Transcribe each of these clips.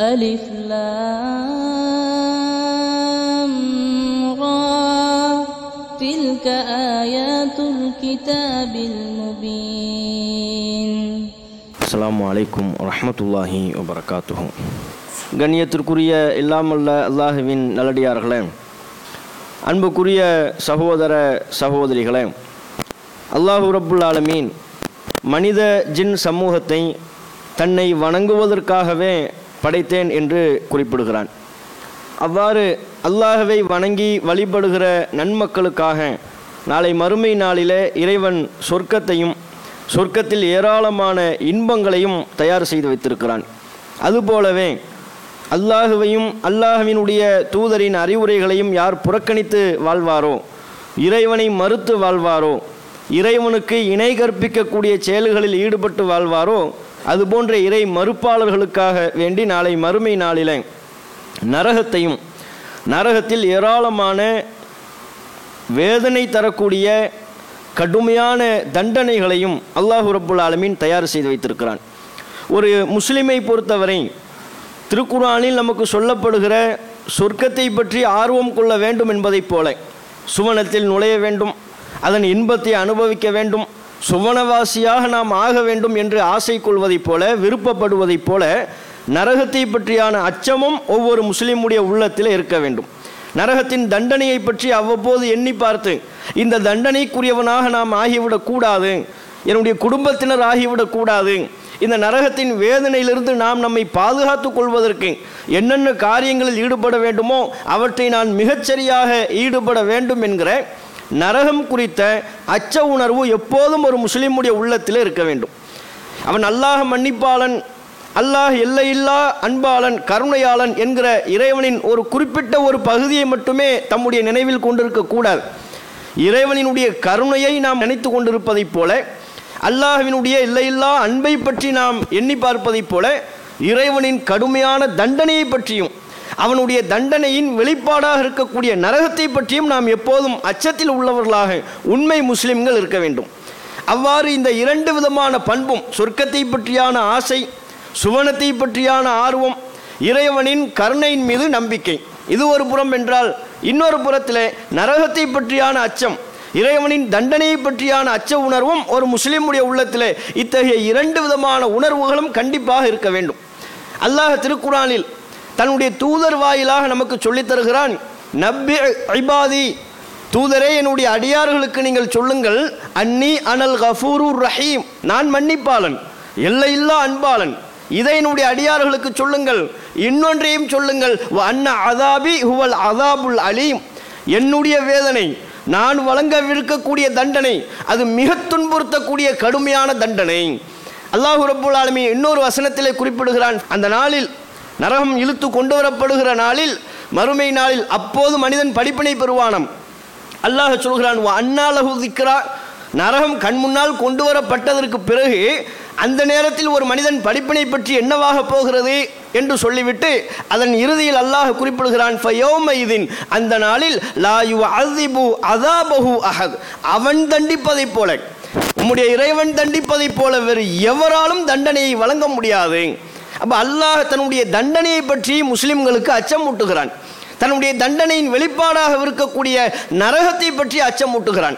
ألف لام را تلك آيات الكتاب المبين அஸ்ஸலாமு அலைக்கும் வரஹ்மத்துல்லாஹி வபரகாத்துஹு கண்ணியத்திற்குரிய இல்லாமல்ல அல்லாஹுவின் நல்லடியார்களே அன்புக்குரிய சகோதர சகோதரிகளே அல்லாஹு ரப்புல் ஆலமீன் மனித ஜின் சமூகத்தை தன்னை வணங்குவதற்காகவே படைத்தேன் என்று குறிப்பிடுகிறான். அவ்வாறு அல்லாஹவை வணங்கி வழிபடுகிற நன்மக்களுக்காக நாளை மறுமை நாளிலே இறைவன் சொர்க்கத்தையும் சொர்க்கத்தில் ஏராளமான இன்பங்களையும் தயார் செய்து வைத்திருக்கிறான். அதுபோலவே அல்லாஹுவையும் அல்லாஹுவினுடைய தூதரின் அறிவுரைகளையும் யார் புறக்கணித்து வாழ்வாரோ இறைவனை மறுத்து வாழ்வாரோ இறைவனுக்கு இணை கற்பிக்கக்கூடிய செயல்களில் ஈடுபட்டு வாழ்வாரோ அதுபோன்ற இறை மறுப்பாளர்களுக்காக வேண்டி நாளை மறுமை நாளிலே நரகத்தையும் நரகத்தில் ஏராளமான வேதனை தரக்கூடிய கடுமையான தண்டனைகளையும் அல்லாஹு ரபுல் ஆலமீன் தயார் செய்து வைத்திருக்கிறான். ஒரு முஸ்லிமை பொறுத்தவரை திருக்குறானில் நமக்கு சொல்லப்படுகிற சொர்க்கத்தை பற்றி ஆர்வம் கொள்ள வேண்டும் என்பதைப் போல சுவனத்தில் நுழைய வேண்டும் அதன் இன்பத்தை அனுபவிக்க வேண்டும் சுவனவாசியாக நாம் ஆக வேண்டும் என்று ஆசை கொள்வதைப் போல விருப்பப்படுவதைப் போல நரகத்தை பற்றியான அச்சமும் ஒவ்வொரு முஸ்லீமுடைய உள்ளத்தில் இருக்க வேண்டும். நரகத்தின் தண்டனையை பற்றி அவ்வப்போது எண்ணி பார்த்து இந்த தண்டனைக்குரியவனாக நாம் ஆகிவிடக்கூடாது என்னுடைய குடும்பத்தினர் ஆகிவிடக்கூடாது இந்த நரகத்தின் வேதனையிலிருந்து நாம் நம்மை பாதுகாத்து கொள்வதற்கு என்னென்ன காரியங்களில் ஈடுபட வேண்டுமோ அவற்றை நான் மிகச்சரியாக ஈடுபட வேண்டும் என்கிற நரகம் குறித்த அச்ச உணர்வு எப்போதும் ஒரு முஸ்லீமுடைய உள்ளத்தில் இருக்க வேண்டும். அவன் அல்லாஹ் மன்னிப்பாளன் அல்லாஹ் எல்லையில்லா அன்பாளன் கருணையாளன் என்கிற இறைவனின் ஒரு குறிப்பிட்ட ஒரு பகுதியை மட்டுமே தம்முடைய நினைவில் கொண்டிருக்கக்கூடாது இறைவனினுடைய கருணையை நாம் நினைத்து கொண்டிருப்பதைப் போல அல்லாஹ்வினுடைய எல்லையில்லா அன்பை பற்றி நாம் எண்ணி பார்ப்பதைப் போல இறைவனின் கடுமையான தண்டனையை பற்றியும் அவனுடைய தண்டனையின் வெளிப்பாடாக இருக்கக்கூடிய நரகத்தை பற்றியும் நாம் எப்போதும் அச்சத்தில் உள்ளவர்களாக உண்மை முஸ்லிம்கள் இருக்க வேண்டும். அவ்வாறு இந்த இரண்டு விதமான பண்பும் சொர்க்கத்தை பற்றியான ஆசை சுவனத்தை பற்றியான ஆர்வம் இறைவனின் கருணையின் மீது நம்பிக்கை. இது ஒரு புறம் என்றால் இன்னொரு புறத்தில் நரகத்தை பற்றியான அச்சம் இறைவனின் தண்டனையை பற்றியான அச்ச உணர்வும் ஒரு முஸ்லீமுடைய உள்ளத்தில் இத்தகைய இரண்டு விதமான உணர்வுகளும் கண்டிப்பாக இருக்க வேண்டும். அல்லாஹ் திருக்குறானில் தன்னுடைய தூதர் வாயிலாக நமக்கு சொல்லித் தருகிறான் நப்பி ஐபாதி தூதரே என்னுடைய அடியார்களுக்கு நீங்கள் சொல்லுங்கள் அன்னி அனல் கஃபூரூர் ரஹீம் நான் மன்னிப்பாளன் எல்லையில்லா அன்பாளன் இதை என்னுடைய அடியார்களுக்கு சொல்லுங்கள் இன்னொன்றையும் சொல்லுங்கள் அன்ன அதாபி ஹுவல் அதாபுல் அலீம் என்னுடைய வேதனை நான் வழங்கவிருக்கக்கூடிய தண்டனை அது மிக துன்புறுத்தக்கூடிய கடுமையான தண்டனை. அல்லாஹு ரபுல் ஆலமி இன்னொரு வசனத்திலே குறிப்பிடுகிறான் அந்த நாளில் நரகம் இழுத்து கொண்டு வரப்படுகிற நாளில் மறுமை நாளில் அப்போது மனிதன் படிப்பினை பெறுவானாம். அல்லாஹ் சொல்கிறான் அன்னாலகு திக்ரா. நரகம் கண் முன்னால் கொண்டு வரப்பட்டதற்கு பிறகு அந்த நேரத்தில் ஒரு மனிதன் படிப்பினை பற்றி என்னவாக போகிறது என்று சொல்லிவிட்டு அதன் இறுதியில் அல்லாஹ் குறிப்பிடுகிறான் ஃபயோமைதின் அந்த நாளில் லாயு அதிபு அதாபஹு அஹத். அவன் தண்டிப்பதைப் போல உம்முடைய இறைவன் தண்டிப்பதைப் போல வேறு எவராலும் தண்டனையை வழங்க முடியாது. அப்போ அல்லாஹ் தன்னுடைய தண்டனையை பற்றி முஸ்லிம்களுக்கு அச்சமூட்டுகிறான். தன்னுடைய தண்டனையின் வெளிப்பாடாக இருக்கக்கூடிய நரகத்தை பற்றி அச்சமூட்டுகிறான்.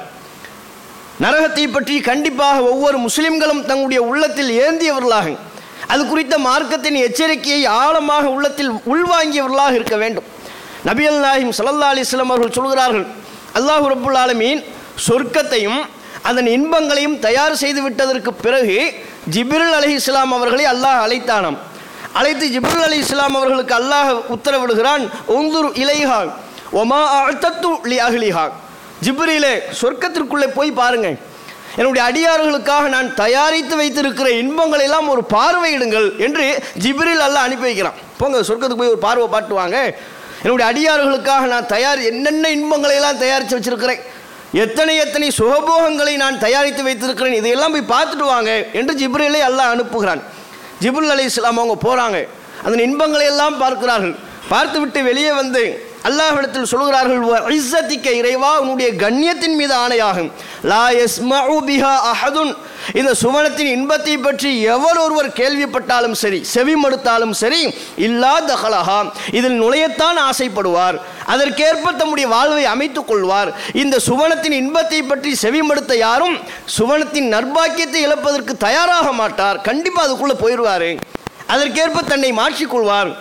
நரகத்தை பற்றி கண்டிப்பாக ஒவ்வொரு முஸ்லிம்களும் தங்களுடைய உள்ளத்தில் ஏந்தியவர்களாக அது குறித்த மார்க்கத்தின் எச்சரிக்கையை ஆழமாக உள்ளத்தில் உள்வாங்கியவர்களாக இருக்க வேண்டும். நபியல் நாஹிம் சல்லா அலிஸ்லாம் அவர்கள் சொல்கிறார்கள் அல்லாஹு ரபுல் ஆலமீன் சொர்க்கத்தையும் அதன் இன்பங்களையும் தயார் செய்து விட்டதற்கு பிறகு ஜிப்ரில் அலி இஸ்லாம் அவர்களை அல்லாஹ் அழைத்தானாம். அழைத்து ஜிப்ரில் அலி இஸ்லாம் அவர்களுக்கு அல்லாஹ் உத்தரவிடுகிறான் ஒந்துர் இலைஹா ஒமா அழ்த்தத்து லி அஹ்லிஹா. ஜிப்ரிலே சொர்க்கத்திற்குள்ளே போய் பாருங்க என்னுடைய அடியார்களுக்காக நான் தயாரித்து வைத்திருக்கிற இன்பங்களை எல்லாம் ஒரு பார்வையிடுங்கள் என்று ஜிப்ரில் அல்லாஹ் அனுப்பி வைக்கிறான். போங்க சொர்க்கத்துக்கு போய் ஒரு பார்வை பாட்டு வாங்க. என்னுடைய அடியார்களுக்காக நான் தயார் என்னென்ன இன்பங்களை எல்லாம் தயாரித்து வச்சிருக்கிறேன் எத்தனை எத்தனை சுகபோகங்களை நான் தயாரித்து வைத்திருக்கிறேன் இதையெல்லாம் போய் பார்த்துட்டு வாங்க என்று ஜிப்ரிலை அல்லாஹ் அனுப்புகிறான். ஜிபுல் அலி இஸ்லாம் அவங்க போகிறாங்க அதன் இன்பங்களை எல்லாம் பார்க்கிறார்கள். பார்த்துவிட்டு வெளியே வந்து அல்லாஹிடத்தில் சொல்கிறார்கள் "வ இஸ்ஸத்திக்க இறைவா உன்னுடைய கண்ணியத்தின் மீது ஆணையாகும். லா எஸ் பிஹா அஹதுன். இந்த சுவனத்தின் இன்பத்தை பற்றி எவர் ஒருவர் கேள்விப்பட்டாலும் சரி செவி மறுத்தாலும் சரி இல்லா தஹலஹா இதில் நுழையத்தான் ஆசைப்படுவார். அதற்கேற்ப தம்முடைய வாழ்வை அமைத்துக் கொள்வார். இந்த சுவனத்தின் இன்பத்தை பற்றி செவி மடுத்த யாரும் சுவனத்தின் நற்பாக்கியத்தை இழப்பதற்கு தயாராக மாட்டார். கண்டிப்பாக அதுக்குள்ளே போயிடுவார் அதற்கேற்ப தன்னை மாற்றிக்கொள்வார்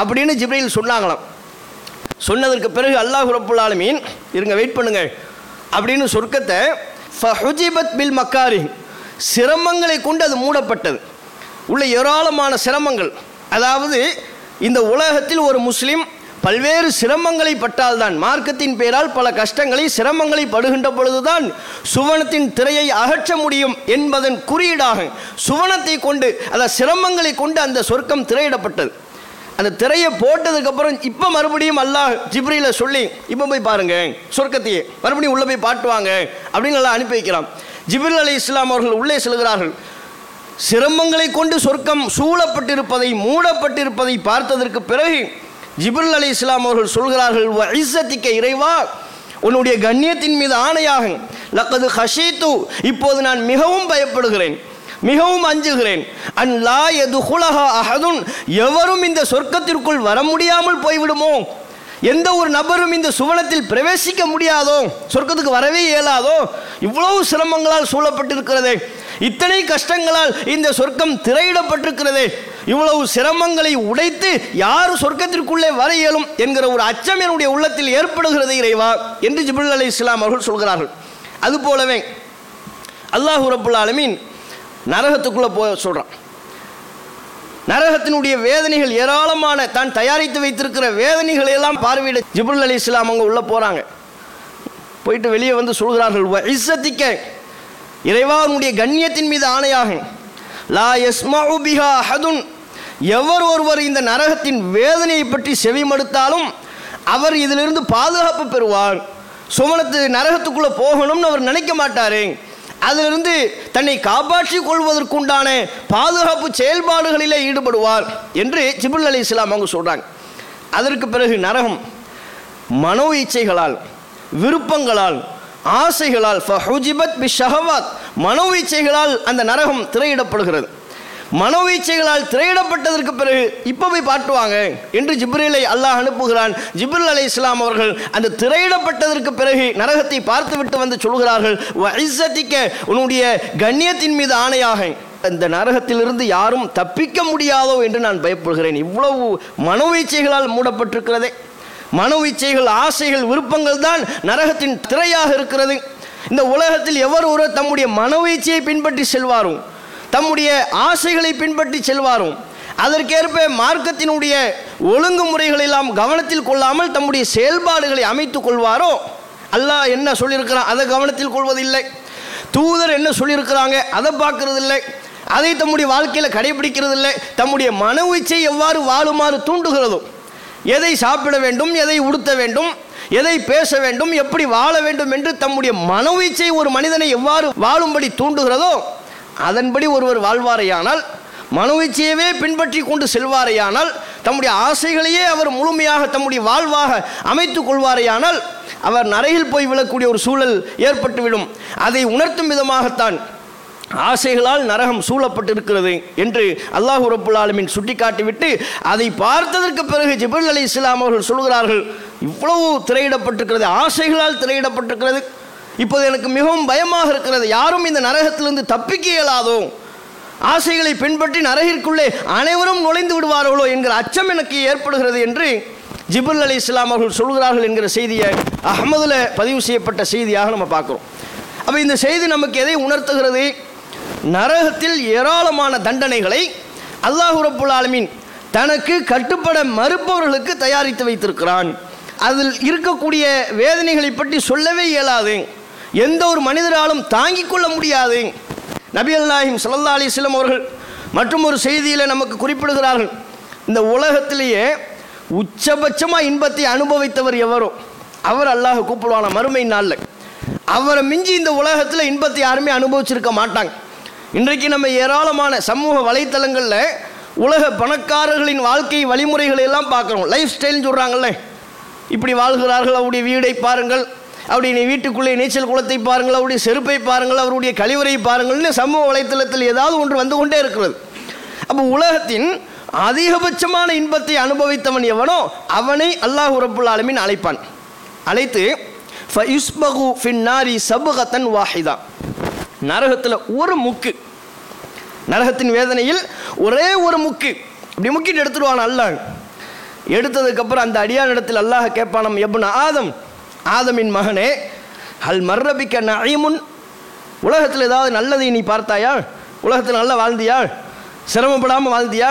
அப்படின்னு ஜிப்ரையில் சொன்னாங்களாம். சொன்னதற்கு பிறகு அல்லாஹ் ரப்புல் மீன் இருங்க வெயிட் பண்ணுங்கள். அப்படின்னு சொர்க்கத்தை ஃபஹுஜிபத் பில் மக்காரி சிரமங்களை கொண்டு அது மூடப்பட்டது. உள்ள ஏராளமான சிரமங்கள். அதாவது இந்த உலகத்தில் ஒரு முஸ்லீம் பல்வேறு சிரமங்களை பட்டால்தான் மார்க்கத்தின் பெயரால் பல கஷ்டங்களை சிரமங்களை படுகின்ற பொழுதுதான் சுவனத்தின் திரையை அகற்ற முடியும் என்பதன் குறியீடாக சுவனத்தை கொண்டு அந்த சிரமங்களை கொண்டு அந்த சொர்க்கம் திரையிடப்பட்டது. அந்த திரையை போட்டதுக்கப்புறம் இப்போ மறுபடியும் அல்லாஹ் ஜிப்ரியில் சொல்லி இப்போ போய் பாருங்க சொர்க்கத்தையே மறுபடியும் உள்ளே போய் பாட்டுவாங்க அப்படின்னு நல்லா அனுப்பி வைக்கிறான். ஜிப்ரில் அலி இஸ்லாம் அவர்கள் உள்ளே செல்கிறார்கள். சிரமங்களை கொண்டு சொர்க்கம் சூழப்பட்டிருப்பதை மூடப்பட்டிருப்பதை பார்த்ததற்கு பிறகு ஜிப்ரில் அலி இஸ்லாம் அவர்கள் சொல்கிறார்கள் ஐசத்திக்க இறைவா உன்னுடைய கண்ணியத்தின் மீது ஆணையாகும் லக்கது ஹஷீத்து இப்போது நான் மிகவும் பயப்படுகிறேன். மிகவும் அஞ்சுகிறேன். அன் லா எதுகுலஹா அஹதுன். எவரும் இந்த சொர்க்கத்திற்குள் வர முடியாமல் போய்விடுமோ? எந்த ஒரு நபரும் இந்த சுவனத்தில் பிரவேசிக்க முடியாதோ? சொர்க்கத்துக்கு வரவே இயலாதோ? இவ்வளவு சிரமங்களால் சூழப்பட்டிருக்கிறதே. இத்தனை கஷ்டங்களால் இந்த சொர்க்கம் திரையிடப்பட்டிருக்கிறதே. இவ்வளவு சிரமங்களை உடைத்து யார் சொர்க்கத்திற்குள்ளே வர இயலும் என்கிற ஒரு அச்சம் என்னுடைய உள்ளத்தில் ஏற்படுகிறது இறைவா என்று ஜிபுல் அலி இஸ்லாம் அவர்கள் சொல்கிறார்கள். அதுபோலவே அல்லாஹ் ரப்புல் ஆலமீன் நரகத்துக்குள்ளே போக சொல்கிறான் நரகத்தினுடைய வேதனைகள் ஏராளமான தான் தயாரித்து வைத்திருக்கிற வேதனைகளை எல்லாம் பார்வையிட ஜிபுல் அலி இஸ்லாம் அவங்க உள்ளே போகிறாங்க போயிட்டு வெளியே வந்து சொல்கிறார்கள் "வ இஸ்ஸத்திக்க இறைவா உன்னுடைய கண்ணியத்தின் மீது ஆணையாகும் லா யஸ்மஉ பிஹா எவர் ஒருவர் இந்த நரகத்தின் வேதனையை பற்றி செவி மடுத்தாலும் அவர் இதிலிருந்து பாதுகாப்பு பெறுவார். சுமணத்து நரகத்துக்குள்ளே போகணும்னு அவர் நினைக்க மாட்டாரு. அதிலிருந்து தன்னை காப்பாற்றிக் கொள்வதற்குண்டான பாதுகாப்பு செயல்பாடுகளிலே ஈடுபடுவார் என்று ஜிபுல் அலி இஸ்லாம் அவங்க சொல்கிறாங்க அதற்கு பிறகு நரகம் மனோ இச்சைகளால் விருப்பங்களால் ஆசைகளால் ஃபஹுஜிபத் பி ஷஹவாத் மனோ இச்சைகளால் அந்த நரகம் திரையிடப்படுகிறது. மனோவீச்சைகளால் திரையிடப்பட்டதற்கு பிறகு இப்போ போய் பாட்டுவாங்க என்று ஜிப்ரீலை அல்லாஹ் அனுப்புகிறான். ஜிப்ரில் அலை இஸ்லாம் அவர்கள் அந்த திரையிடப்பட்டதற்கு பிறகு நரகத்தை பார்த்துவிட்டு வந்து சொல்கிறார்கள் "வ உன்னுடைய கண்ணியத்தின் மீது ஆணையாக இந்த நரகத்திலிருந்து யாரும் தப்பிக்க முடியாதோ என்று நான் பயப்படுகிறேன். இவ்வளவு மனோவீச்சைகளால் மூடப்பட்டிருக்கிறதே. மனோவீச்சைகள் ஆசைகள் விருப்பங்கள் தான் நரகத்தின் திரையாக இருக்கிறது. இந்த உலகத்தில் எவர் ஒருவர் தம்முடைய மனவீச்சையை பின்பற்றி செல்வாரும் தம்முடைய ஆசைகளை பின்பற்றி செல்வாரும். அதற்கேற்ப மார்க்கத்தினுடைய ஒழுங்குமுறைகளை எல்லாம் கவனத்தில் கொள்ளாமல் தம்முடைய செயல்பாடுகளை அமைத்துக் கொள்வாரோ? அல்லாஹ் என்ன சொல்லியிருக்கிறான்? அதை கவனத்தில் கொள்வதில்லை. தூதர் என்ன சொல்லியிருக்கிறாங்க? அதை பார்க்கறது இல்லை அதை தம்முடைய வாழ்க்கையில் கடைபிடிக்கிறது இல்லை தம்முடைய மன எவ்வாறு வாழுமாறு தூண்டுகிறதோ? எதை சாப்பிட வேண்டும்? எதை உடுத்த வேண்டும்? எதை பேச வேண்டும்? எப்படி வாழ வேண்டும் என்று தம்முடைய மன இச்சை ஒரு மனிதனை எவ்வாறு வாழும்படி தூண்டுகிறதோ அதன்படி ஒருவர் வாழ்வாரையானால் மனோச்சியவே பின்பற்றி கொண்டு செல்வாரையானால் தம்முடைய ஆசைகளையே அவர் முழுமையாக தம்முடைய வாழ்வாக அமைத்து கொள்வாரையானால் அவர் நரையில் போய் விழக்கூடிய ஒரு சூழல் ஏற்பட்டுவிடும். அதை உணர்த்தும் விதமாகத்தான் ஆசைகளால் நரகம் சூழப்பட்டிருக்கிறது என்று அல்லாஹ் ரப்புல் ஆலமீன் சுட்டிக்காட்டிவிட்டு அதை பார்த்ததற்கு பிறகு ஜிபல் அலி இஸ்லாம் அவர்கள் சொல்கிறார்கள் இவ்வளவு திரையிடப்பட்டிருக்கிறது ஆசைகளால் திரையிடப்பட்டிருக்கிறது. இப்போது எனக்கு மிகவும் பயமாக இருக்கிறது. யாரும் இந்த நரகத்திலிருந்து தப்பிக்க இயலாதோ? ஆசைகளை பின்பற்றி நரகிற்குள்ளே அனைவரும் நுழைந்து விடுவார்களோ என்கிற அச்சம் எனக்கு ஏற்படுகிறது என்று ஜிபுல் அலி இஸ்லாம் அவர்கள் சொல்கிறார்கள் என்கிற செய்தியை அகமதில் பதிவு செய்யப்பட்ட செய்தியாக நம்ம பார்க்குறோம். அப்போ இந்த செய்தி நமக்கு எதை உணர்த்துகிறது? நரகத்தில் ஏராளமான தண்டனைகளை அல்லாஹ் ரப்புல் ஆலமீன் தனக்கு கட்டுப்பட மறுப்பவர்களுக்கு தயாரித்து வைத்திருக்கிறான். அதில் இருக்கக்கூடிய வேதனைகளை பற்றி சொல்லவே இயலாது. எந்த ஒரு மனிதராலும் தாங்கிக் கொள்ள முடியாது. நபி அல்லாஹிம் சல்லா அலிஸ்லம் அவர்கள் மற்றும் ஒரு செய்தியில் நமக்கு குறிப்பிடுகிறார்கள். இந்த உலகத்திலேயே உச்சபட்சமாக இன்பத்தை அனுபவித்தவர் எவரோ? அவர் அல்லாஹ் கூப்பிடுவான? மறுமை நாளில். அவரை மிஞ்சி இந்த உலகத்தில் இன்பத்தை யாருமே அனுபவிச்சிருக்க மாட்டாங்க. இன்றைக்கு நம்ம ஏராளமான சமூக வலைத்தளங்களில் உலக பணக்காரர்களின் வாழ்க்கை வழிமுறைகளை எல்லாம் பார்க்குறோம். லைஃப் ஸ்டைல்னு சொல்கிறாங்கல்ல இப்படி வாழ்கிறார்கள் அவருடைய வீடை பாருங்கள். அவருடைய வீட்டுக்குள்ளே நீச்சல் குளத்தை பாருங்கள் அவருடைய செருப்பை பாருங்கள் அவருடைய கழிவறை பாருங்கள்னு சமூக வலைத்தளத்தில் ஏதாவது ஒன்று வந்து கொண்டே இருக்கிறது. அப்போ உலகத்தின் அதிகபட்சமான இன்பத்தை அனுபவித்தவன் எவனோ அவனை அல்லாஹ் ரப்புல் ஆலமின் அழைப்பான். அழைத்து ஃபயுஸ்பகு ஃபின்னாரி சபுகத்தன் வாஹிதா. நரகத்தில் ஒரு முக்கு. நரகத்தின் வேதனையில் ஒரே ஒரு முக்கு. இப்படி முக்கிட்டு எடுத்துடுவான் அல்லாஹ். எடுத்ததுக்கப்புறம் அந்த அடியான் இடத்தில் அல்லாஹ் கேட்பானம் எப்படின்னா ஆதம்? ஆதமின் மகனே அல் மர்ரபிக்க நயமுன் உலகத்தில் ஏதாவது நல்லதை நீ பார்த்தாயா உலகத்தில் நல்லா வாழ்ந்தியா சிரமப்படாமல் வாழ்ந்தியா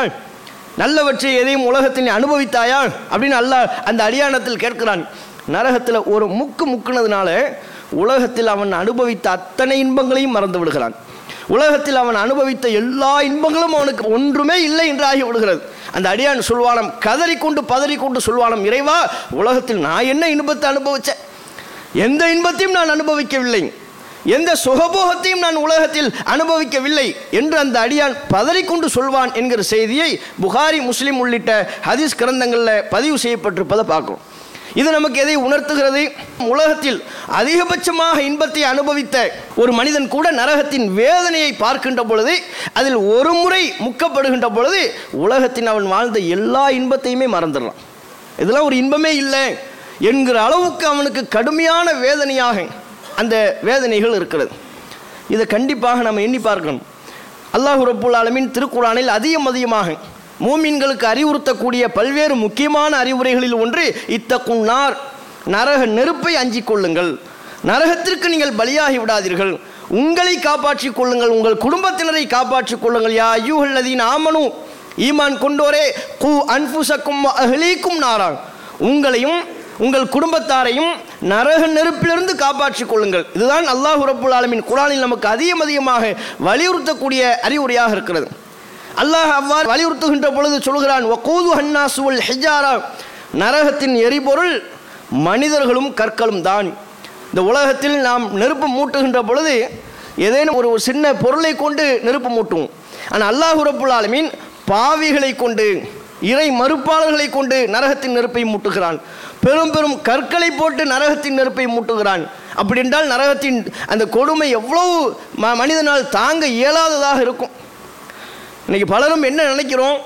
நல்லவற்றை எதையும் உலகத்தில் நீ அனுபவித்தாயா அப்படின்னு அல்லாஹ் அந்த அடியானத்தில் கேட்கிறான். நரகத்தில் ஒரு முக்கு முக்குனதுனால உலகத்தில் அவன் அனுபவித்த அத்தனை இன்பங்களையும் மறந்து விடுகிறான். உலகத்தில் அவன் அனுபவித்த எல்லா இன்பங்களும் அவனுக்கு ஒன்றுமே இல்லை என்று ஆகிவிடுகிறது அந்த அடியான் சொல்வானம் கதறிக்கொண்டு பதறிக்கொண்டு சொல்வானம் இறைவா உலகத்தில் நான் என்ன இன்பத்தை அனுபவித்தேன் எந்த இன்பத்தையும் நான் அனுபவிக்கவில்லை. எந்த சுகபோகத்தையும் நான் உலகத்தில் அனுபவிக்கவில்லை. என்று அந்த அடியான் பதறிக்கொண்டு சொல்வான் என்கிற செய்தியை புகாரி முஸ்லீம் உள்ளிட்ட ஹதீஸ் கிரந்தங்களில் பதிவு செய்யப்பட்டிருப்பதை பார்க்கிறோம். இது நமக்கு எதை உணர்த்துகிறது? உலகத்தில் அதிகபட்சமாக இன்பத்தை அனுபவித்த ஒரு மனிதன் கூட நரகத்தின் வேதனையை பார்க்கின்ற பொழுது அதில் ஒரு முறை முக்கப்படுகின்ற பொழுது உலகத்தின் அவன் வாழ்ந்த எல்லா இன்பத்தையுமே மறந்துடலாம் இதெல்லாம் ஒரு இன்பமே இல்லை என்கிற அளவுக்கு அவனுக்கு கடுமையான வேதனையாக அந்த வேதனைகள் இருக்கிறது. இதை கண்டிப்பாக நம்ம எண்ணி பார்க்கணும். அல்லாஹ் ரப்புல் ஆலமின் திருக்குறானில் அதிகம் அதிகமாக மூமின்களுக்கு அறிவுறுத்தக்கூடிய பல்வேறு முக்கியமான அறிவுரைகளில் ஒன்று இத்தக்குன்னார் நரக நெருப்பை அஞ்சிக் கொள்ளுங்கள். நரகத்திற்கு நீங்கள் பலியாகி விடாதீர்கள். உங்களை காப்பாற்றிக் கொள்ளுங்கள். உங்கள் குடும்பத்தினரை காப்பாற்றிக் கொள்ளுங்கள். யா ஐயூஹல்லதீன் ஆமனு. ஈமான் கொண்டோரே கு அன்புசக்கும் அஹ்லீக்கும் நாரான். உங்களையும் உங்கள் குடும்பத்தாரையும் நரக நெருப்பிலிருந்து காப்பாற்றிக் கொள்ளுங்கள். இதுதான் அல்லாஹ் ரபுல் ஆலமின் குரானில் நமக்கு அதிகம் அதிகமாக வலியுறுத்தக்கூடிய அறிவுரையாக இருக்கிறது. அல்லாஹ் அவ்வாறு வலியுறுத்துகின்ற பொழுது சொல்கிறான் ஒக்கூது ஹன்னாசுவல் ஹிஜாரா. நரகத்தின் எரிபொருள் மனிதர்களும் கற்களும் தான். இந்த உலகத்தில் நாம் நெருப்பு மூட்டுகின்ற பொழுது ஏதேனும் ஒரு ஒரு சின்ன பொருளை கொண்டு நெருப்பு மூட்டுவோம். ஆனால் அல்லாஹ் ரப்புல் ஆலமீன் பாவிகளை கொண்டு இறை மறுப்பாளர்களை கொண்டு நரகத்தின் நெருப்பை மூட்டுகிறான். பெரும் பெரும் கற்களை போட்டு நரகத்தின் நெருப்பை மூட்டுகிறான். அப்படி என்றால் நரகத்தின் அந்த கொடுமை எவ்வளவு ம- மனிதனால் தாங்க இயலாததாக இருக்கும். இன்னைக்கு பலரும் என்ன நினைக்கிறோம்?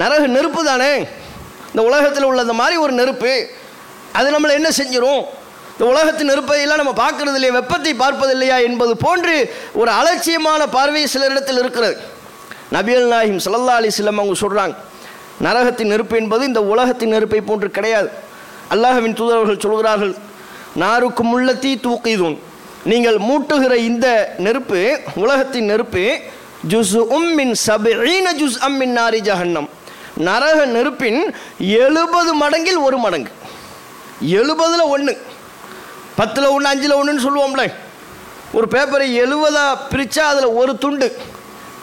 நரக நெருப்பு தானே? இந்த உலகத்தில் உள்ள இந்த மாதிரி ஒரு நெருப்பு. அது நம்மளை என்ன செஞ்சிடும் இந்த உலகத்தின் நெருப்பதையெல்லாம் நம்ம பார்க்கறது இல்லையா வெப்பத்தை பார்ப்பதில்லையா என்பது போன்று ஒரு அலட்சியமான பார்வை சிலரிடத்தில் இருக்கிறது. நபியல் நாயிம் சல்லா அலி சிலம் அவங்க சொல்கிறாங்க நரகத்தின் நெருப்பு என்பது இந்த உலகத்தின் நெருப்பை போன்று கிடையாது. அல்லாஹவின் தூதரவர்கள் சொல்கிறார்கள் நாருக்கு முள்ளத்தீ தூக்கிதுன். நீங்கள் மூட்டுகிற இந்த நெருப்பு உலகத்தின் நெருப்பு ஜுஸ் உம்மின் சபீன ஜுஸ் அம்மின் நாரி ஜஹன்னம். நரக நெருப்பின் எழுபது மடங்கில் ஒரு மடங்கு. எழுபதில் ஒன்று பத்தில் ஒன்று அஞ்சில் ஒன்றுன்னு சொல்லுவோம்ல. ஒரு பேப்பரை எழுபதாக பிரித்தா அதில் ஒரு துண்டு.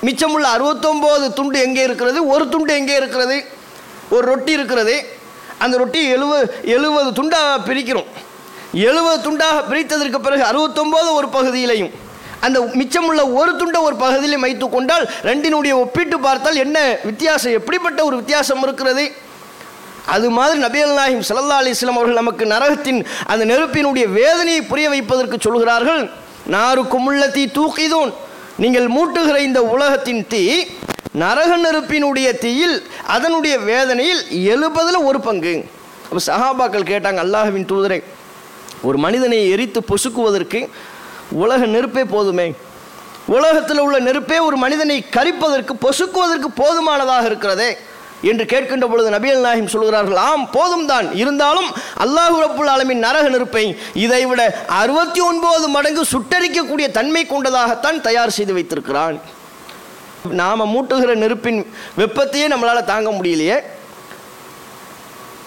மிச்சமுள்ள அறுபத்தொம்போது துண்டு எங்கே இருக்கிறது? ஒரு துண்டு எங்கே இருக்கிறது? ஒரு ரொட்டி இருக்கிறது. அந்த ரொட்டி எழுபது எழுபது துண்டாக பிரிக்கிறோம். எழுபது துண்டாக பிரித்ததற்கு பிறகு அறுபத்தொம்போது ஒரு பகுதியிலையும். அந்த மிச்சமுள்ள ஒரு துண்டை ஒரு பகுதியிலே வைத்து கொண்டால் ரெண்டினுடைய ஒப்பிட்டு பார்த்தால் என்ன வித்தியாசம்? எப்படிப்பட்ட ஒரு வித்தியாசம் இருக்கிறது? அது மாதிரி நபியல் நாயிம் சல்லா அலிஸ்லாம் அவர்கள் நமக்கு நரகத்தின் அந்த நெருப்பினுடைய வேதனையை புரிய வைப்பதற்கு சொல்கிறார்கள் நாருக்கும் உள்ள தீ தூக்கிதோன். நீங்கள் மூட்டுகிற இந்த உலகத்தின் தீ நரக நெருப்பினுடைய தீயில் அதனுடைய வேதனையில் எழுபதில் ஒரு பங்கு. அப்போ சஹாபாக்கள் கேட்டாங்க அல்லாஹுவின் தூதரை ஒரு மனிதனை எரித்து பொசுக்குவதற்கு உலக நெருப்பே போதுமே. உலகத்தில் உள்ள நெருப்பே ஒரு மனிதனை கரிப்பதற்கு பொசுக்குவதற்கு போதுமானதாக இருக்கிறதே என்று கேட்கின்ற பொழுது நபியல் நாயகம் சொல்கிறார்கள் ஆம் போதும் தான் இருந்தாலும் அல்லாஹு ரப்புல் ஆலமின் நரக நெருப்பை இதைவிட அறுபத்தி ஒன்பது மடங்கு சுட்டரிக்கக்கூடிய தன்மை கொண்டதாகத்தான் தயார் செய்து வைத்திருக்கிறான். நாம் மூட்டுகிற நெருப்பின் வெப்பத்தையே நம்மளால் தாங்க முடியலையே.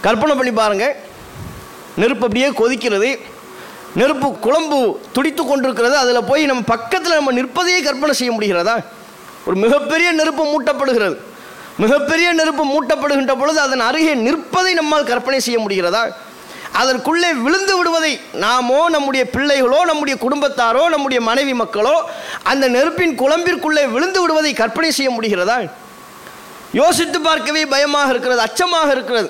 கற்பனை பண்ணி பாருங்கள் நெருப்பு அப்படியே கொதிக்கிறது. நெருப்பு குழம்பு துடித்து கொண்டிருக்கிறது. அதில் போய் நம்ம பக்கத்தில் நம்ம நிற்பதையே கற்பனை செய்ய முடிகிறதா? ஒரு மிகப்பெரிய நெருப்பு மூட்டப்படுகிறது. மிகப்பெரிய நெருப்பு மூட்டப்படுகின்ற பொழுது அதன் அருகே நிற்பதை நம்மால் கற்பனை செய்ய முடிகிறதா? அதற்குள்ளே விழுந்து விடுவதை நாமோ நம்முடைய பிள்ளைகளோ நம்முடைய குடும்பத்தாரோ நம்முடைய மனைவி மக்களோ அந்த நெருப்பின் குழம்பிற்குள்ளே விழுந்து விடுவதை கற்பனை செய்ய முடிகிறதா? யோசித்து பார்க்கவே பயமாக இருக்கிறது அச்சமாக இருக்கிறது.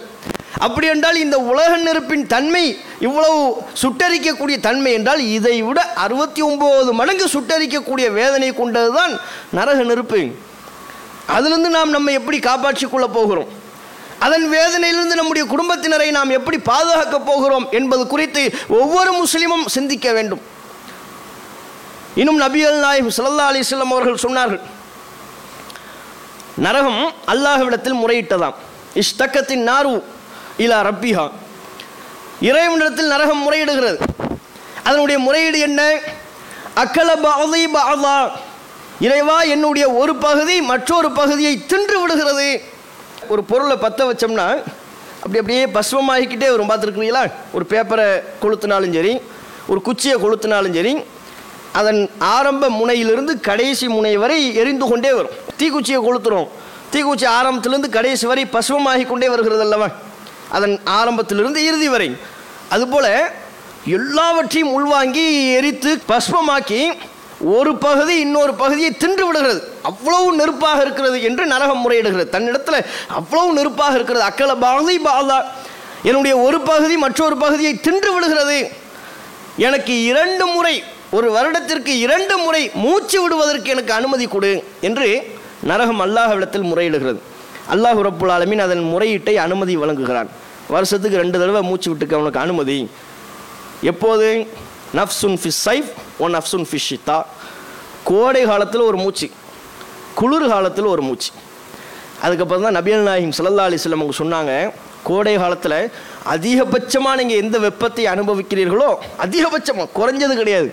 அப்படி என்றால் இந்த உலக நெருப்பின் தன்மை இவ்வளவு சுட்டரிக்கக்கூடிய தன்மை என்றால் இதை விட அறுபத்தி ஒம்பது மடங்கு சுட்டரிக்கக்கூடிய வேதனை கொண்டதுதான் நரக நெருப்பு. அதிலிருந்து நாம் நம்ம எப்படி காப்பாற்றிக்கொள்ளப் போகிறோம்? அதன் வேதனையிலிருந்து நம்முடைய குடும்பத்தினரை நாம் எப்படி பாதுகாக்கப் போகிறோம் என்பது குறித்து ஒவ்வொரு முஸ்லீமும் சிந்திக்க வேண்டும். இன்னும் நபிகள் நாயகம் சல்லா அலைஹி அவர்கள் சொன்னார்கள் நரகம் அல்லாஹ்விடத்தில் முறையிட்டதாம். இஷ்தக்கத்தின் நாரு இலா ரப்பிஹா. இறைவனிடத்தில் நரகம் முறையிடுகிறது. அதனுடைய முறையீடு என்ன? அக்கல பாதை பாதா. இறைவா என்னுடைய ஒரு பகுதி மற்றொரு பகுதியை தின்று விடுகிறது. ஒரு பொருளை பற்ற வச்சோம்னா அப்படி அப்படியே பஸ்வமாகிக்கிட்டே வரும். பார்த்துருக்குறீங்களா? ஒரு பேப்பரை கொளுத்தினாலும் சரி ஒரு குச்சியை கொளுத்தினாலும் சரி அதன் ஆரம்ப முனையிலிருந்து கடைசி முனை வரை எரிந்து கொண்டே வரும். தீக்குச்சியை கொளுத்துறோம். தீக்குச்சி ஆரம்பத்திலிருந்து கடைசி வரை பசுவமாகி கொண்டே வருகிறது அல்லவா அதன் ஆரம்பத்திலிருந்து இறுதி வரை. அதுபோல் எல்லாவற்றையும் உள்வாங்கி எரித்து பஸ்மமாக்கி ஒரு பகுதி இன்னொரு பகுதியை தின்று விடுகிறது. அவ்வளவு நெருப்பாக இருக்கிறது என்று நரகம் முறையிடுகிறது. தன்னிடத்தில் அவ்வளவு நெருப்பாக இருக்கிறது. அக்கல பாதி பாதா என்னுடைய ஒரு பகுதி மற்றொரு பகுதியை தின்று விடுகிறது. எனக்கு இரண்டு முறை ஒரு வருடத்திற்கு இரண்டு முறை மூச்சு விடுவதற்கு எனக்கு அனுமதி கொடு என்று நரகம் அல்லாஹ்விடத்தில் முறையிடுகிறது. அல்லாஹ் ரப்புல் அதன் முறையீட்டை அனுமதி வழங்குகிறான். வருஷத்துக்கு ரெண்டு தடவை மூச்சு விட்டுக்க அவனுக்கு அனுமதி. எப்போது? நஃப்சுன் ஃபிஷ் சைஃப் ஒன் நஃப்சுன் ஃபிஷ் ஷித்தா. கோடை காலத்தில் ஒரு மூச்சு குளிர் காலத்தில் ஒரு மூச்சு. அதுக்கப்புறம் தான் நபியல் நாயகம் ஸல்லல்லாஹு அலிஸ்லம் அவங்க சொன்னாங்க கோடை காலத்தில் அதிகபட்சமாக நீங்கள் எந்த வெப்பத்தை அனுபவிக்கிறீர்களோ அதிகபட்சமாக குறைஞ்சது கிடையாது.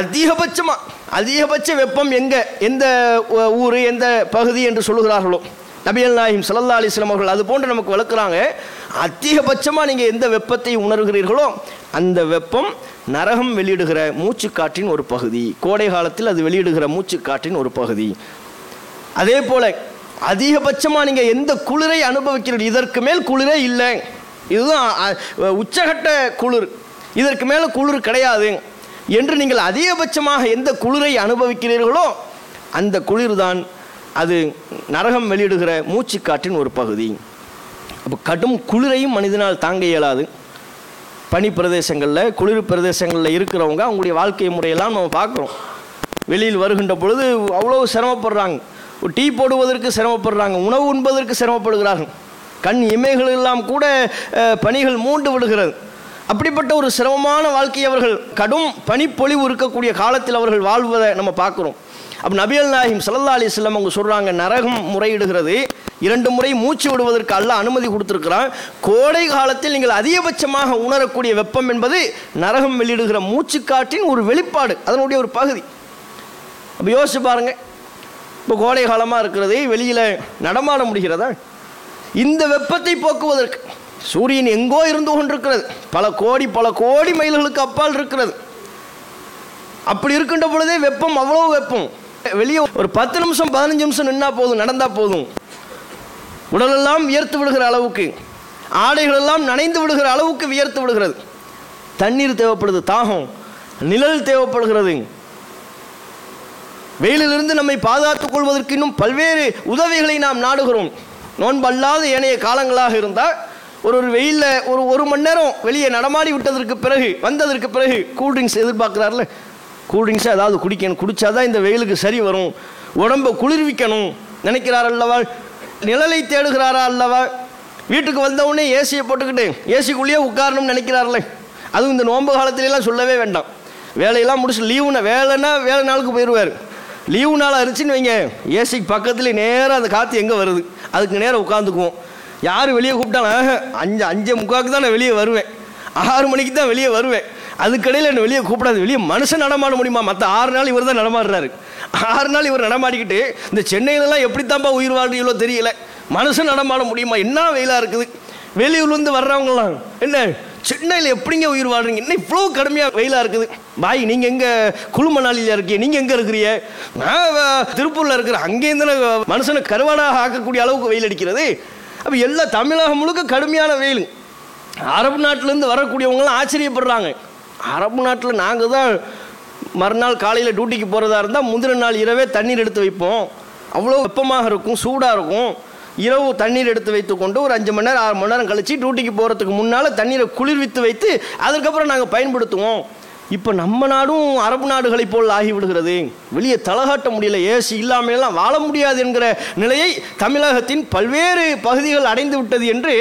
அதிகபட்சமாக அதிகபட்ச வெப்பம் எங்கே எந்த ஊர் எந்த பகுதி என்று சொல்லுகிறார்களோ நபியல் நாயும் சல்லா அலிஸ்லாம் அவர்கள் அது போன்று நமக்கு வளர்க்குறாங்க. அதிகபட்சமாக நீங்கள் எந்த வெப்பத்தை உணர்கிறீர்களோ அந்த வெப்பம் நரகம் வெளியிடுகிற மூச்சுக்காற்றின் ஒரு பகுதி. கோடை காலத்தில் அது வெளியிடுகிற மூச்சுக்காற்றின் ஒரு பகுதி. அதே போல் அதிகபட்சமாக நீங்கள் எந்த குளிரை அனுபவிக்கிறீர்கள்? இதற்கு மேல் குளிரே இல்லை. இதுதான் உச்சகட்ட குளிர். இதற்கு மேலே குளிர் கிடையாது. என்று நீங்கள் அதிகபட்சமாக எந்த குளிரை அனுபவிக்கிறீர்களோ அந்த குளிர் தான் அது நரகம் வெளியிடுகிற மூச்சுக்காற்றின் ஒரு பகுதி. அப்போ கடும் குளிரையும் மனிதனால் தாங்க இயலாது. பனி பிரதேசங்களில் குளிர் பிரதேசங்களில் இருக்கிறவங்க அவங்களுடைய வாழ்க்கை முறையெல்லாம் நம்ம பார்க்குறோம். வெளியில் வருகின்ற பொழுது அவ்வளோ சிரமப்படுறாங்க. ஒரு டீ போடுவதற்கு சிரமப்படுறாங்க உணவு உண்பதற்கு சிரமப்படுகிறார்கள். கண் இமைகள் எல்லாம் கூட பணிகள் பனிகள் மூண்டு விடுகிறது. அப்படிப்பட்ட ஒரு சிரமமான வாழ்க்கை அவர்கள் கடும் பனிப்பொழிவு இருக்கக்கூடிய காலத்தில் அவர்கள் வாழ்வதை நம்ம பார்க்குறோம். அப்போ நபியல் நாயகம் சல்லா அலைஹி அவங்க சொல்கிறாங்க நரகம் முறையிடுகிறது. இரண்டு முறை மூச்சு விடுவதற்கு அல்ல அனுமதி கொடுத்துருக்கிறான். கோடை காலத்தில் நீங்கள் அதிகபட்சமாக உணரக்கூடிய வெப்பம் என்பது நரகம் வெளியிடுகிற மூச்சுக்காற்றின் ஒரு வெளிப்பாடு அதனுடைய ஒரு பகுதி. அப்போ யோசிச்சு பாருங்க. இப்போ கோடை காலமாக இருக்கிறது வெளியில் நடமாட முடிகிறதா? இந்த வெப்பத்தை போக்குவதற்கு சூரியன் எங்கோ இருந்து கொண்டிருக்கிறது. பல கோடி பல கோடி மைல்களுக்கு அப்பால் இருக்கிறது. அப்படி இருக்கின்ற பொழுதே வெப்பம் அவ்வளோ வெப்பம். வெளியே ஒரு பத்து நிமிஷம் பதினஞ்சு நிமிஷம் நின்னா போதும் நடந்தா போதும். உடலெல்லாம் வியர்த்து விடுகிற அளவுக்கு ஆடைகளெல்லாம் நனைந்து விடுகிற அளவுக்கு வியர்த்து விடுகிறது. தண்ணீர் தேவைப்படுது தாகம் நிழல் தேவைப்படுகிறது. வெயிலிலிருந்து நம்மை பாதுகாத்துக் கொள்வதற்கு இன்னும் பல்வேறு உதவிகளை நாம் நாடுகிறோம். நோன்பல்லாத ஏனைய காலங்களாக இருந்தால் ஒரு ஒரு வெயிலில் ஒரு ஒரு மணி நேரம் வெளியே நடமாடி விட்டதற்கு பிறகு வந்ததற்கு பிறகு கூல்ட்ரிங்க்ஸ் எதிர்பார்க்குறாருல கூல்ட்ரிங்க்ஸை ஏதாவது குடிக்கணும். குடித்தாதான் இந்த வெயிலுக்கு சரி வரும். உடம்பை குளிர்விக்கணும். நினைக்கிறார் அல்லவா? நிழலை தேடுகிறாரா அல்லவா? வீட்டுக்கு வந்தவுடனே ஏசியை போட்டுக்கிட்டு ஏசிக்குள்ளேயே உட்காரணும்னு நினைக்கிறார்ல அதுவும் இந்த நோன்பு காலத்துலலாம் சொல்லவே வேண்டாம். வேலையெல்லாம் முடிச்சு லீவுனா வேலைன்னா வேலை நாளுக்கு போயிடுவார் லீவு நாளாக இருந்துச்சுன்னு வைங்க. ஏசிக்கு பக்கத்தில் நேராக அந்த காற்று எங்கே வருது? அதுக்கு நேரம் உட்காந்துக்குவோம். யார் வெளியே கூப்பிட்டாலும் அஞ்சு அஞ்சு அஞ்சே முக்காவுக்கு தான் நான் வெளியே வருவேன். ஆறு மணிக்கு தான் வெளியே வருவேன். அதுக்கடையில் என்ன வெளியே கூப்பிடாது வெளியே மனுஷன் நடமாட முடியுமா? மற்ற ஆறு நாள் இவர் தான் நடமாடுறாரு. ஆறு நாள் இவர் நடமாடிக்கிட்டு இந்த சென்னையிலலாம் எப்படித்தான்ப்பா உயிர் வாழ்றீங்களோ தெரியல. மனுஷன் நடமாட முடியுமா? என்ன வெயிலாக இருக்குது? வெளியூர்லேருந்து வர்றவங்களாம் என்ன சென்னையில் எப்படிங்க உயிர் வாழ்றீங்க? என்ன இவ்வளோ கடுமையாக வெயிலாக இருக்குது? பாய் நீங்கள் எங்கே குழுமணாலியில் இருக்கீங்க? நீங்கள் எங்கே இருக்கிறீங்க? நான் திருப்பூரில் இருக்கிற அங்கேருந்து மனுஷனை கருவாடாக ஆக்கக்கூடிய அளவுக்கு வெயில் அடிக்கிறது. அப்போ எல்லா தமிழகம் முழுக்க கடுமையான வெயில். அரபு நாட்டிலேருந்து வரக்கூடியவங்களாம் ஆச்சரியப்படுறாங்க. அரபு நாட்டில் நாங்கள் தான் மறுநாள் காலையில் டியூட்டிக்கு போகிறதா இருந்தால் முந்தின நாள் இரவே தண்ணீர் எடுத்து வைப்போம். அவ்வளோ வெப்பமாக இருக்கும் சூடாக இருக்கும். இரவு தண்ணீர் எடுத்து வைத்து கொண்டு ஒரு அஞ்சு மணி நேரம் ஆறு மணி நேரம் கழிச்சு டியூட்டிக்கு போகிறதுக்கு முன்னால் தண்ணீரை குளிர்வித்து வைத்து அதுக்கப்புறம் நாங்கள் பயன்படுத்துவோம். இப்போ நம்ம நாடும் அரபு நாடுகளைப் போல் ஆகிவிடுகிறது. வெளியே தலகாட்ட முடியல ஏசி இல்லாமலாம் வாழ முடியாது என்கிற நிலையை தமிழகத்தின் பல்வேறு பகுதிகள் அடைந்து விட்டது என்று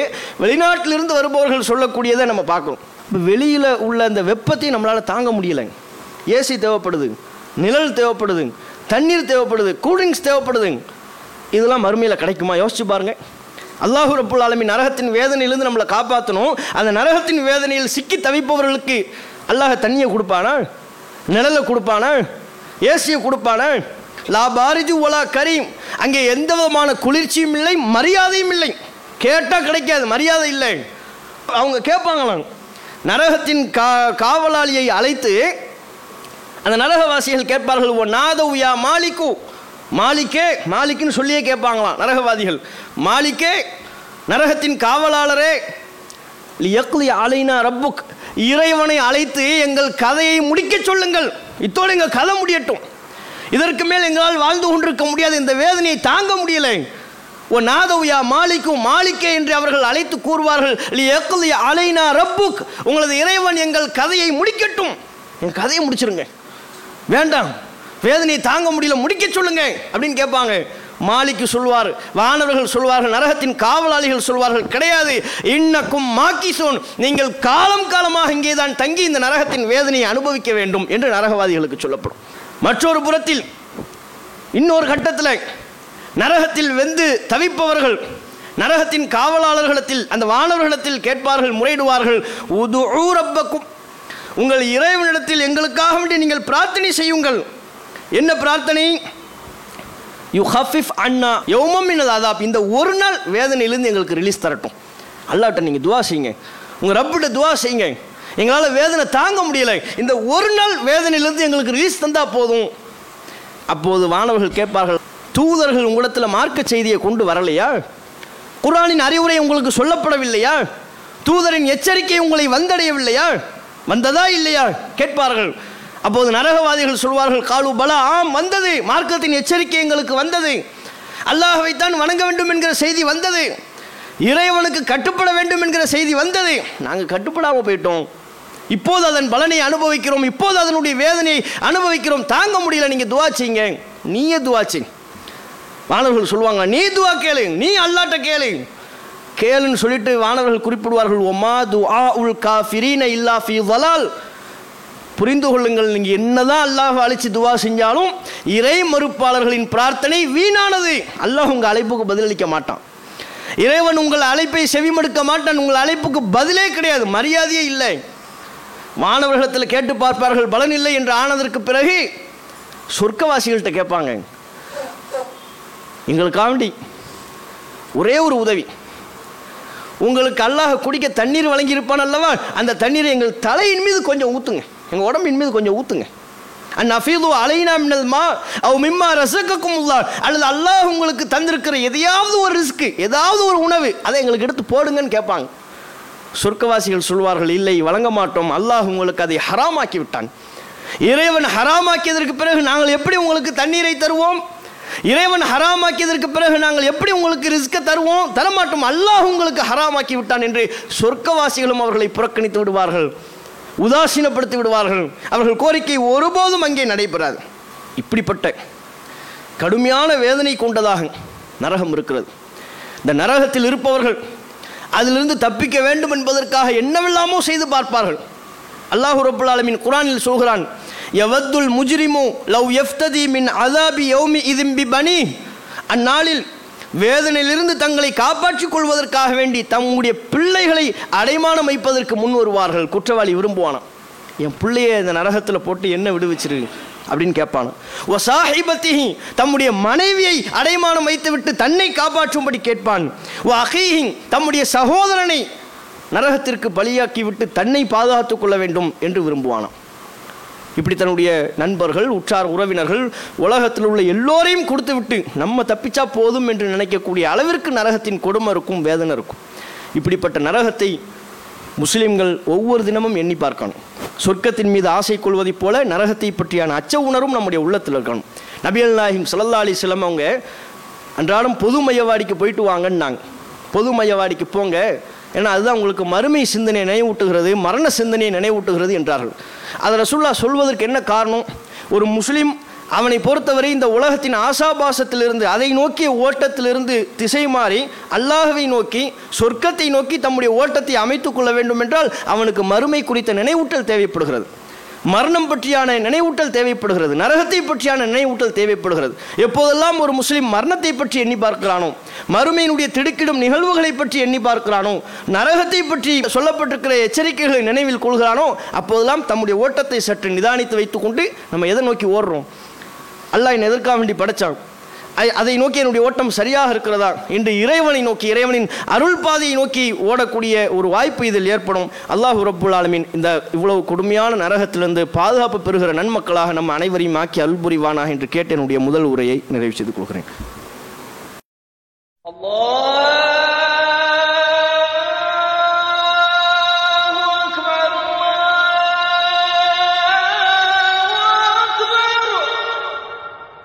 வெளிநாட்டிலிருந்து வருபவர்கள் சொல்லக்கூடியதை நம்ம பார்க்குறோம். இப்போ வெளியில் உள்ள அந்த வெப்பத்தையும் நம்மளால் தாங்க முடியலை. ஏசி தேவைப்படுது நிழல் தேவைப்படுது தண்ணீர் தேவைப்படுது கூல்ட்ரிங்க்ஸ் தேவைப்படுது. இதெல்லாம் மறுமையில் கிடைக்குமா? யோசிச்சு பாருங்கள் அல்லாஹு ரப்புல் ஆலமி நரகத்தின் வேதனையிலிருந்து நம்மளை காப்பாற்றணும் அந்த நரகத்தின் வேதனையில் சிக்கி தவிப்பவர்களுக்கு அல்லாஹ தண்ணியை கொடுப்பானா? நிழலை கொடுப்பானா? ஏசியை கொடுப்பானா? லாபாரிஜு ஒலா கரீம். அங்கே எந்த விதமான குளிர்ச்சியும் இல்லை மரியாதையும் இல்லை. கேட்டால் கிடைக்காது மரியாதை இல்லை. அவங்க கேட்பாங்களாம். நரகத்தின் கா காவலாளியை அழைத்து அந்த நரகவாசிகள் கேட்பார்கள் ஓ நாதவுயா மாலிக்கு மாலிக்கே மாலிக்குன்னு சொல்லியே கேட்பாங்களாம் நரகவாதிகள். மாலிக்கே நரகத்தின் காவலாளரே யக்லி அலைனா ரப்புக் இறைவனை அழைத்து எங்கள் கதையை முடிக்கச் சொல்லுங்கள். இத்தோடு எங்கள் கதை முடியட்டும். இதற்கு மேல் எங்களால் வாழ்ந்து கொண்டிருக்க முடியாது. இந்த வேதனையை தாங்க முடியலை. ஓ நாதவுயா மாலிக்கும் மாலிக்கே என்று அவர்கள் அழைத்து கூறுவார்கள். எக்கலி அலைனா ரப்புக். உங்களது இறைவன் எங்கள் கதையை முடிக்கட்டும். என் கதையை முடிச்சிருங்க. வேண்டாம். வேதனையை தாங்க முடியல. முடிக்க சொல்லுங்க. அப்படின்னு கேட்பாங்க. மாலிக்கு சொல்வார். வானவர்கள் சொல்வார்கள். நரகத்தின் காவலாளிகள் சொல்வார்கள். கிடையாது. இன்னக்கும் மாக்கிசோன். நீங்கள் காலம் காலமாக இங்கே தான் தங்கி இந்த நரகத்தின் வேதனையை அனுபவிக்க வேண்டும் என்று நரகவாதிகளுக்கு சொல்லப்படும். மற்றொரு புறத்தில் இன்னொரு கட்டத்தில் நரகத்தில் வெந்து தவிப்பவர்கள் நரகத்தின் காவலாளர்களிடத்தில் அந்த வானவர்களிடத்தில் கேட்பார்கள் முறையிடுவார்கள் உது ரப்பக்கும். உங்கள் இறைவனிடத்தில் எங்களுக்காக வேண்டி நீங்கள் பிரார்த்தனை செய்யுங்கள். என்ன பிரார்த்தனை? யூ ஹஃபிஃப் அண்ணா. யோமம் என்னது அதாப். இந்த ஒரு நாள் வேதனையிலேருந்து எங்களுக்கு ரிலீஸ் தரட்டும். அல்லாட்ட நீங்கள் துவா செய்யுங்க. உங்கள் ரப்பிட்ட துவா செய்யுங்க. எங்களால் வேதனை தாங்க முடியலை. இந்த ஒரு நாள் வேதனையிலேருந்து எங்களுக்கு ரிலீஸ் தந்தால் போதும். அப்போது மாணவர்கள் கேட்பார்கள் தூதர்கள் உங்களிடத்தில் மார்க்க செய்தியை கொண்டு வரலையா? குரானின் அறிவுரை உங்களுக்கு சொல்லப்படவில்லையா? தூதரின் எச்சரிக்கை உங்களை வந்தடையவில்லையா? வந்ததா இல்லையா? கேட்பார்கள். அப்போது நரகவாதிகள் சொல்வார்கள் காலு பலா ஆம் வந்தது. மார்க்கத்தின் எச்சரிக்கை எங்களுக்கு வந்தது. அல்லாஹவைத்தான் வணங்க வேண்டும் என்கிற செய்தி வந்தது. இறைவனுக்கு கட்டுப்பட வேண்டும் என்கிற செய்தி வந்தது. நாங்கள் கட்டுப்படாமல் போயிட்டோம். இப்போது அதன் பலனை அனுபவிக்கிறோம். இப்போது அதனுடைய வேதனையை அனுபவிக்கிறோம். தாங்க முடியல. நீங்கள் துவாச்சிங்க நீயே துவா வானவர்கள் சொல்லுவாங்க நீ துவா கேளு நீ அல்லாட்ட கேளு. கேளுன்னு சொல்லிட்டு வானவர்கள் குறிப்பிடுவார்கள் ஒமா துஆ உல் காஃபிரீன இல்லா ஃபி வலால் புரிந்து கொள்ளுங்கள் நீங்கள் என்னதான் அல்லாஹ் அழைச்சி துவா செஞ்சாலும் இறை மறுப்பாளர்களின் பிரார்த்தனை வீணானது. அல்லாஹ் உங்கள் அழைப்புக்கு பதிலளிக்க மாட்டான். இறைவன் உங்கள் அழைப்பை செவிமடுக்க மாட்டான் உங்கள் அழைப்புக்கு பதிலே கிடையாது மரியாதையே இல்லை. மாணவர்களிடத்தில் கேட்டு பார்ப்பார்கள் பலன் இல்லை என்று ஆனதற்கு பிறகு சொர்க்கவாசிகள்கிட்ட கேட்பாங்க. எங்களுக்காண்டி ஒரே ஒரு உதவி. உங்களுக்கு அல்லாஹ் குடிக்க தண்ணீர் வழங்கியிருப்பான் அல்லவா? அந்த தண்ணீரை எங்கள் தலையின் மீது கொஞ்சம் ஊற்றுங்க எங்கள் உடம்பின் மீது கொஞ்சம் ஊற்றுங்க அண்ட் அஃபீது அலைனா மின்னல் மா அவ் மிம்மா ரசக்கக்கும் உள்ளா அல்லது அல்லாஹ் உங்களுக்கு தந்திருக்கிற எதையாவது ஒரு ரிஸ்க்கு ஏதாவது ஒரு உணவு அதை எங்களுக்கு எடுத்து போடுங்கன்னு கேட்பாங்க. சொர்க்கவாசிகள் சொல்வார்கள் இல்லை வழங்க மாட்டோம். அல்லாஹ் உங்களுக்கு அதை ஹராமாக்கி விட்டான். இறைவன் ஹராமாக்கியதற்கு பிறகு நாங்கள் எப்படி உங்களுக்கு தண்ணீரை தருவோம்? இறைவன் ஹராமாக்கியதற்கு பிறகு நாங்கள் எப்படி உங்களுக்கு ரிஸ்க தருவோம்? தரமாட்டோம். அல்லாஹ் உங்களுக்கு ஹராமாக்கி விட்டான் என்று சொர்க்கவாசிகளும் அவர்களை புறக்கணித்து விடுவார்கள். உதாசீனப்படுத்தி விடுவார்கள். அவர்கள் கோரிக்கை ஒருபோதும் அங்கே நடைபெறாது. இப்படிப்பட்ட கடுமையான வேதனை கொண்டதாக நரகம் இருக்கிறது. இந்த நரகத்தில் இருப்பவர்கள் அதிலிருந்து தப்பிக்க வேண்டும் என்பதற்காக என்னவெல்லாமோ செய்து பார்ப்பார்கள். அல்லாஹு ரபுல்லாலமின் குரானில் சொல்கிறான் யவத்துல் முஜ்ரிமு லவ் எஃப்ததி மின் அதாபி யௌமி இதும்பி பனி. அந்நாளில் வேதனையிலிருந்து தங்களை காப்பாற்றிக் கொள்வதற்காக வேண்டி தம்முடைய பிள்ளைகளை அடைமானம் வைப்பதற்கு முன் வருவார்கள். குற்றவாளி விரும்புவானாம் என் பிள்ளைய இந்த நரகத்தில் போட்டு என்ன விடுவிச்சிரு? அப்படின்னு கேட்பான்? ஓ சாஹிபத்திஹி தம்முடைய மனைவியை அடைமானம் வைத்துவிட்டு தன்னை காப்பாற்றும்படி கேட்பான். ஓ அஹீஹிங் தம்முடைய சகோதரனை நரகத்திற்கு பலியாக்கி விட்டு தன்னை பாதுகாத்துக் கொள்ள வேண்டும் என்று விரும்புவானான் இப்படி தன்னுடைய நண்பர்கள் உற்றார் உறவினர்கள் உலகத்தில் உள்ள எல்லோரையும் கொடுத்து விட்டு நம்ம தப்பிச்சா போதும் என்று நினைக்கக்கூடிய அளவிற்கு நரகத்தின் கொடுமை இருக்கும் வேதனை இருக்கும் இப்படிப்பட்ட நரகத்தை முஸ்லிம்கள் ஒவ்வொரு தினமும் எண்ணி பார்க்கணும். சொர்க்கத்தின் மீது ஆசை கொள்வதைப் போல நரகத்தை பற்றியான அச்ச உணர்வும் நம்முடைய உள்ளத்தில் இருக்கணும். நபியல் நாயிம் சல்லா அலி அவங்க அன்றாடம் பொது மையவாடிக்கு போயிட்டு வாங்கன்னாங்க. பொது மையவாடிக்கு போங்க. ஏன்னா அதுதான் உங்களுக்கு மறுமை சிந்தனை நினைவூட்டுகிறது மரண சிந்தனையை நினைவூட்டுகிறது என்றார்கள். அதை ரசுல்லா சொல்வதற்கு என்ன காரணம்? ஒரு முஸ்லீம் அவனை பொறுத்தவரை இந்த உலகத்தின் ஆசாபாசத்திலிருந்து அதை நோக்கிய ஓட்டத்திலிருந்து திசை மாறி அல்லாஹவை நோக்கி சொர்க்கத்தை நோக்கி தம்முடைய ஓட்டத்தை அமைத்துக் கொள்ள வேண்டும் என்றால் அவனுக்கு மறுமை குறித்த நினைவூட்டல் தேவைப்படுகிறது. மரணம் பற்றியான நினைவூட்டல் தேவைப்படுகிறது. நரகத்தை பற்றியான நினைவூட்டல் தேவைப்படுகிறது. எப்போதெல்லாம் ஒரு முஸ்லீம் மரணத்தை பற்றி எண்ணி பார்க்கிறானோ மறுமையினுடைய திடுக்கிடும் நிகழ்வுகளை பற்றி எண்ணி பார்க்கிறானோ நரகத்தை பற்றி சொல்லப்பட்டிருக்கிற எச்சரிக்கைகளை நினைவில் கொள்கிறானோ அப்போதெல்லாம் தம்முடைய ஓட்டத்தை சற்று நிதானித்து வைத்துக்கொண்டு நம்ம எதை நோக்கி ஓடுறோம்? அல்லாஹ் என்னை எதற்காக வேண்டி படைச்சான்? அதை நோக்கி என்னுடைய ஓட்டம் சரியாக இருக்கிறதா? என்று இறைவனை நோக்கி இறைவனின் அருள் பாதையை நோக்கி ஓடக்கூடிய ஒரு வாய்ப்பு இதில் ஏற்படும். அல்லாஹு ரப்புல் ஆலமின் இந்த இவ்வளவு கொடுமையான நரகத்திலிருந்து பாதுகாப்பு பெறுகிற நன்மக்களாக நம் அனைவரையும் ஆக்கி அருள் புரிவானா என்று கேட்டு என்னுடைய முதல் உரையை நிறைவு செய்து கொள்கிறேன்.